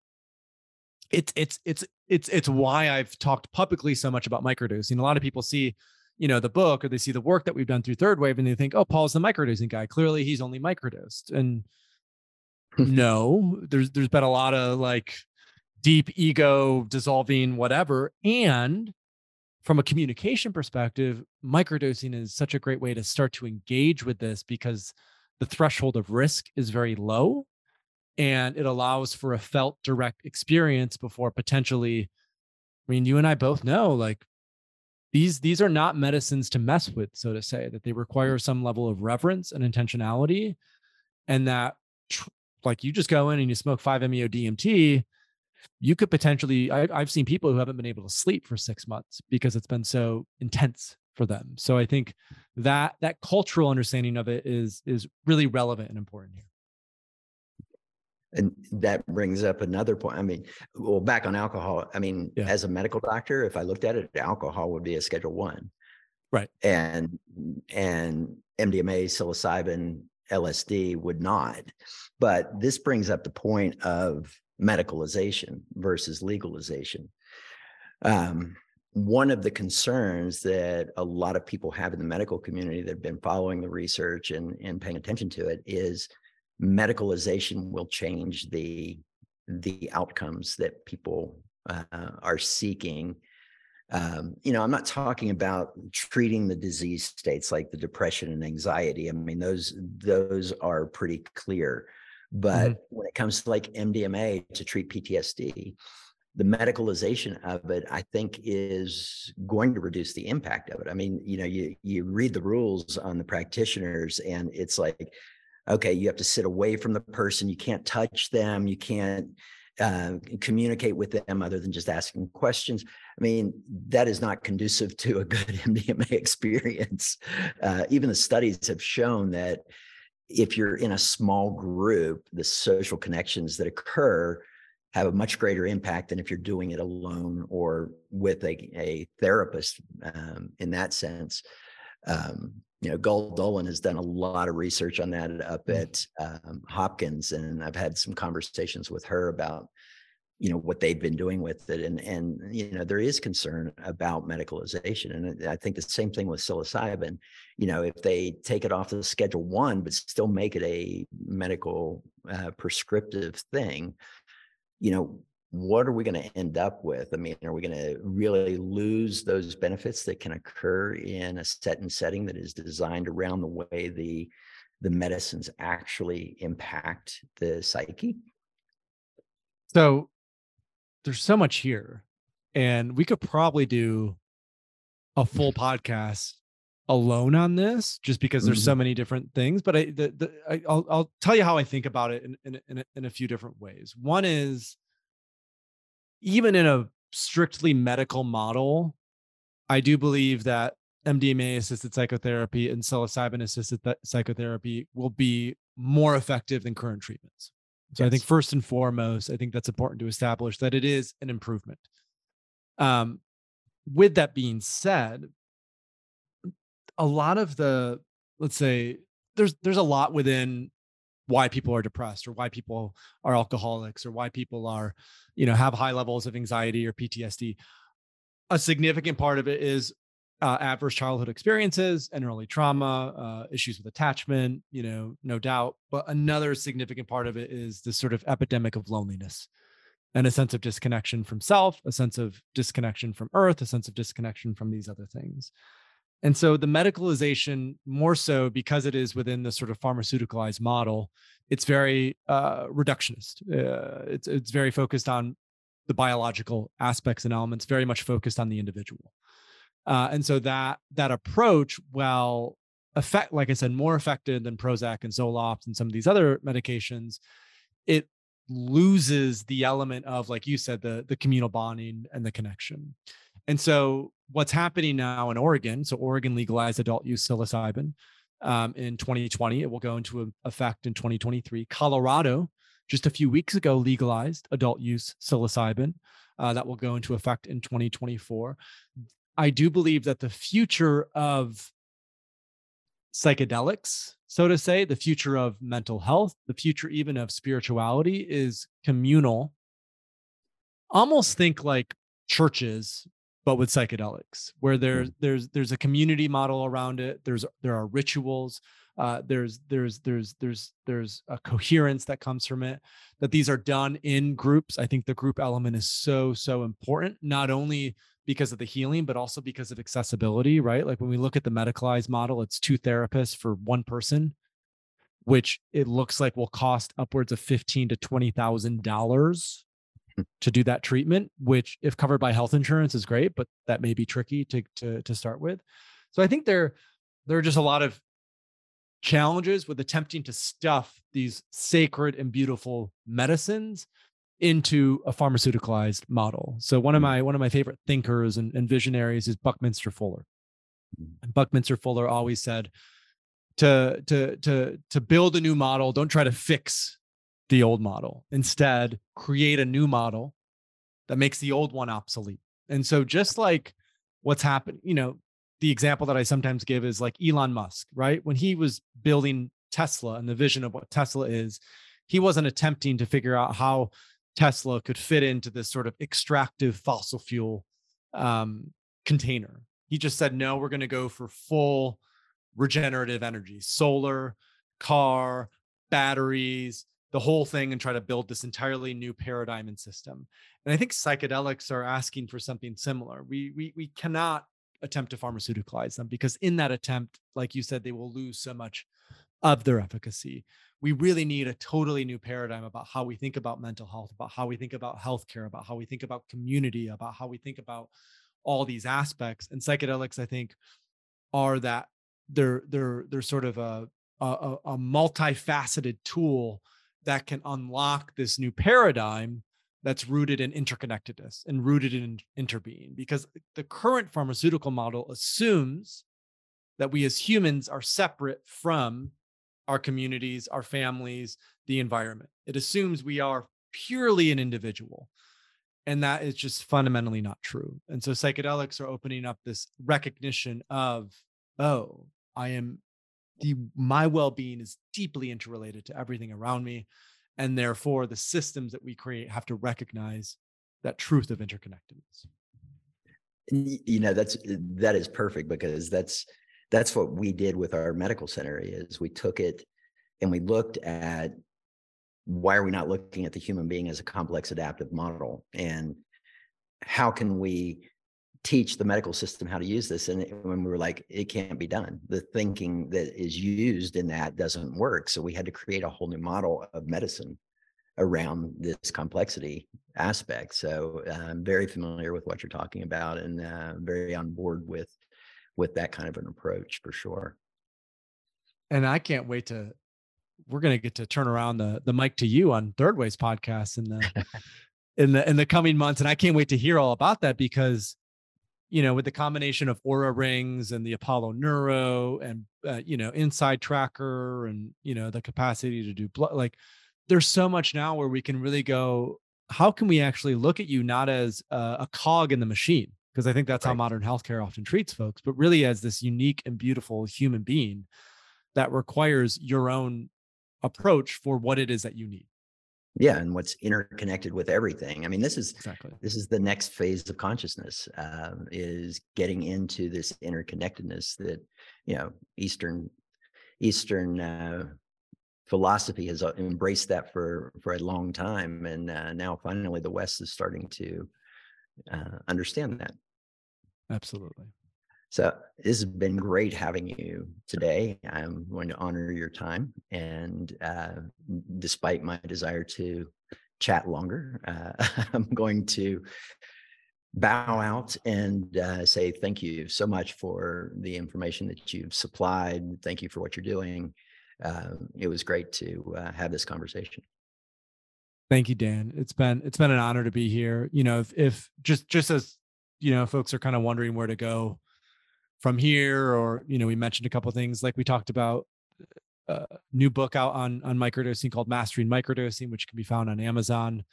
it's it's it's it's it's why i've talked publicly so much about microdosing a lot of people see you know the book or they see the work that we've done through third wave and they think oh paul's the microdosing guy. Clearly he's only microdosed. And no there's there's been a lot of like deep ego dissolving whatever and from a communication perspective, microdosing is such a great way to start to engage with this because the threshold of risk is very low and it allows for a felt direct experience before potentially I mean you and I both know like these these are not medicines to mess with so to say that they require some level of reverence and intentionality and that like you just go in and you smoke 5 meo DMT you could potentially I, i've seen people who haven't been able to sleep for six months because it's been so intense for them. So i think that that cultural understanding of it is is really relevant and important here and that brings up another point i mean well back on alcohol i mean yeah. as a medical doctor if i looked at it alcohol would be a schedule one right and and mdma psilocybin lsd would not but this brings up the point of medicalization versus legalization. Um, one of the concerns that a lot of people have in the medical community that have been following the research and, and paying attention to it is medicalization will change the the outcomes that people uh, are seeking. Um, you know i'm not talking about treating the disease states like the depression and anxiety. I mean those those are pretty clear. But mm-hmm. when it comes to like mdma to treat ptsd the medicalization of it i think is going to reduce the impact of it. I mean you know you you read the rules on the practitioners and it's like okay you have to sit away from the person you can't touch them you can't uh, communicate with them other than just asking questions. I mean, that is not conducive to a good MDMA experience. Uh, even the studies have shown that if you're in a small group, the social connections that occur have a much greater impact than if you're doing it alone or with a, a therapist um, in that sense. Um, you know, Gül Dölen has done a lot of research on that up mm. at um, Hopkins, and I've had some conversations with her about, you know, what they've been doing with it, and and you know, there is concern about medicalization, and I think the same thing with psilocybin. You know, if they take it off the Schedule One, but still make it a medical uh, prescriptive thing, you know, what are we going to end up with? I mean, are we going to really lose those benefits that can occur in a set and setting that is designed around the way the the medicines actually impact the psyche? So there's so much here, and we could probably do a full podcast alone on this just because there's mm-hmm. so many different things but i the, the I, will I'll tell you how i think about it in in, in, a, in a few different ways one is even in a strictly medical model, I do believe that MDMA assisted psychotherapy and psilocybin assisted th- psychotherapy will be more effective than current treatments. So yes. I think first and foremost, I think that's important to establish that it is an improvement. Um, with that being said, a lot of the let's say there's there's a lot within why people are depressed or why people are alcoholics or why people are you know have high levels of anxiety or ptsd a significant part of it is uh, adverse childhood experiences and early trauma uh, issues with attachment you know no doubt but another significant part of it is this sort of epidemic of loneliness and a sense of disconnection from self a sense of disconnection from earth a sense of disconnection from these other things and so the medicalization, more so because it is within the sort of pharmaceuticalized model, it's very uh, reductionist. Uh, it's it's very focused on the biological aspects and elements, very much focused on the individual. Uh, and so that that approach, while effect, like I said, more effective than Prozac and Zoloft and some of these other medications, it loses the element of, like you said, the the communal bonding and the connection. And so what's happening now in Oregon, so Oregon legalized adult use psilocybin um, in 2020. It will go into effect in 2023. Colorado, just a few weeks ago, legalized adult use psilocybin. Uh, that will go into effect in 2024. I do believe that the future of psychedelics, so to say, the future of mental health, the future even of spirituality is communal. Almost think like churches but with psychedelics where there's there's there's a community model around it there's there are rituals uh, there's there's there's there's there's a coherence that comes from it that these are done in groups. I think the group element is so so important not only because of the healing but also because of accessibility right? Like when we look at the medicalized model it's two therapists for one person which it looks like will cost upwards of fifteen to twenty thousand dollars to do that treatment, which if covered by health insurance is great, but that may be tricky to to to start with. So I think there there are just a lot of challenges with attempting to stuff these sacred and beautiful medicines into a pharmaceuticalized model. So one of mm. my one of my favorite thinkers and, and visionaries is Buckminster Fuller. Mm. And Buckminster Fuller always said to to to to build a new model, don't try to fix the old model. Instead, create a new model that makes the old one obsolete. And so, just like what's happened, you know, the example that I sometimes give is like Elon Musk, right? When he was building Tesla and the vision of what Tesla is, he wasn't attempting to figure out how Tesla could fit into this sort of extractive fossil fuel um, container. He just said, no, we're going to go for full regenerative energy, solar, car, batteries, the whole thing, and try to build this entirely new paradigm and system. And I think psychedelics are asking for something similar. We we we cannot attempt to pharmaceuticalize them because in that attempt, like you said, they will lose so much of their efficacy. We really need a totally new paradigm about how we think about mental health, about how we think about healthcare, about how we think about community, about how we think about all these aspects. And psychedelics, I think, are that they're they're they're sort of a a, a multifaceted tool that can unlock this new paradigm that's rooted in interconnectedness and rooted in interbeing because the current pharmaceutical model assumes that we as humans are separate from our communities, our families, the environment. It assumes we are purely an individual. And that is just fundamentally not true. And so psychedelics are opening up this recognition of, oh, I am the my well-being is deeply interrelated to everything around me. And therefore the systems that we create have to recognize that truth of interconnectedness. You know, that's eh, that is perfect because that's that's what we did with our medical center is we took it and we looked at why are we not looking at the human being as a complex adaptive model and how can we teach the medical system how to use this and when we were like it can't be done. The thinking that is used in that doesn't work. So we had to create a whole new model of medicine around this complexity aspect. So i'm very familiar with what you're talking about and uh, very on board with with that kind of an approach for sure. And I can't wait to we're going to get to turn around the the mic to you on Third Waves podcast in the in the in the coming months and I can't wait to hear all about that because you know with the combination of Oura rings and the Apollo Neuro and uh, you know Inside Tracker and you know the capacity to do blood like there's so much now where we can really go how can we actually look at you not as a, a cog in the machine because I think that's right. how modern healthcare often treats folks, but really as this unique and beautiful human being that requires your own approach for what it is that you need. Yeah, and what's interconnected with everything. I mean, this is exactly this is the next phase of consciousness uh, is getting into this interconnectedness that you know Eastern Eastern uh, philosophy has uh, embraced that for for a long time, and uh, now finally the West is starting to uh, understand that. Absolutely. So this has been great having you today. I'm going to honor your time, and uh, despite my desire to chat longer, uh, I'm going to bow out and uh, say thank you so much for the information that you've supplied. Thank you for what you're doing. Uh, it was great to uh, have this conversation. Thank you, Dan. It's been it's been an honor to be here. You know, if, if just just as you know, folks are kind of wondering where to go from here, or you know, we mentioned a couple things like we talked about a uh, new book out on on microdosing called Mastering Microdosing, which can be found on Amazon.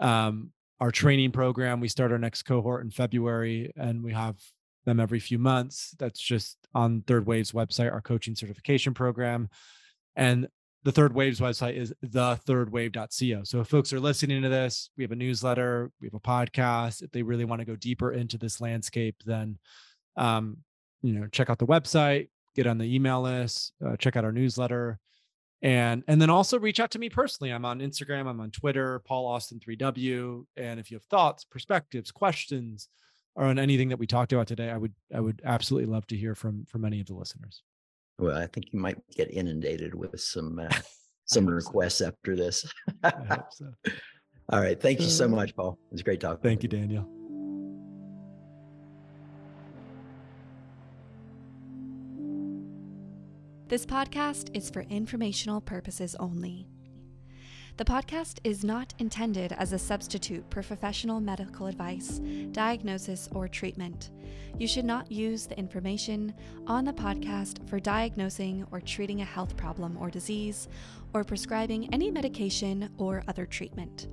Um, our training program, we start our next cohort in February, and we have them every few months. That's just on Third Wave's website, our coaching certification program. And the Third Waves website is thethirdwave.co. So if folks are listening to this, we have a newsletter, we have a podcast. If they really want to go deeper into this landscape, then um, you know, check out the website, get on the email list, uh, check out our newsletter, and and then also reach out to me personally. I'm on Instagram, I'm on Twitter, Paul Austin 3W. And if you have thoughts, perspectives, questions, or on anything that we talked about today, I would I would absolutely love to hear from from any of the listeners. Well, I think you might get inundated with some uh, some requests so. after this. I hope so. All right. Thank you so much, Paul. It was a great talking. Thank you, Daniel. This podcast is for informational purposes only. The podcast is not intended as a substitute for professional medical advice, diagnosis, or treatment. You should not use the information on the podcast for diagnosing or treating a health problem or disease, or prescribing any medication or other treatment.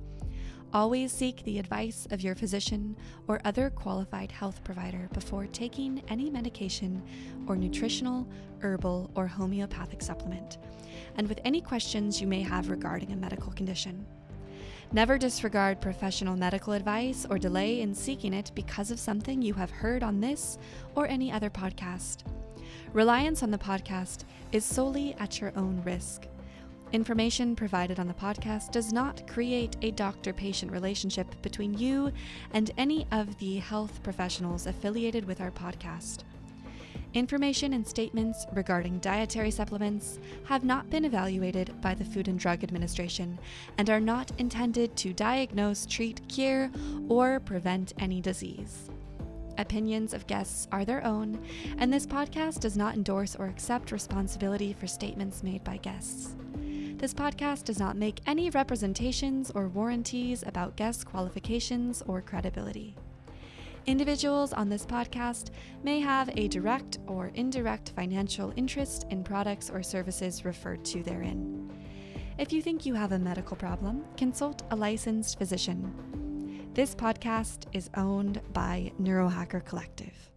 Always seek the advice of your physician or other qualified health provider before taking any medication or nutritional, herbal, or homeopathic supplement and with any questions you may have regarding a medical condition. Never disregard professional medical advice or delay in seeking it because of something you have heard on this or any other podcast. Reliance on the podcast is solely at your own risk. Information provided on the podcast does not create a doctor patient relationship between you and any of the health professionals affiliated with our podcast. Information and statements regarding dietary supplements have not been evaluated by the Food and Drug Administration and are not intended to diagnose, treat, cure, or prevent any disease. Opinions of guests are their own, and this podcast does not endorse or accept responsibility for statements made by guests. This podcast does not make any representations or warranties about guest qualifications or credibility. Individuals on this podcast may have a direct or indirect financial interest in products or services referred to therein. If you think you have a medical problem, consult a licensed physician. This podcast is owned by Neurohacker Collective.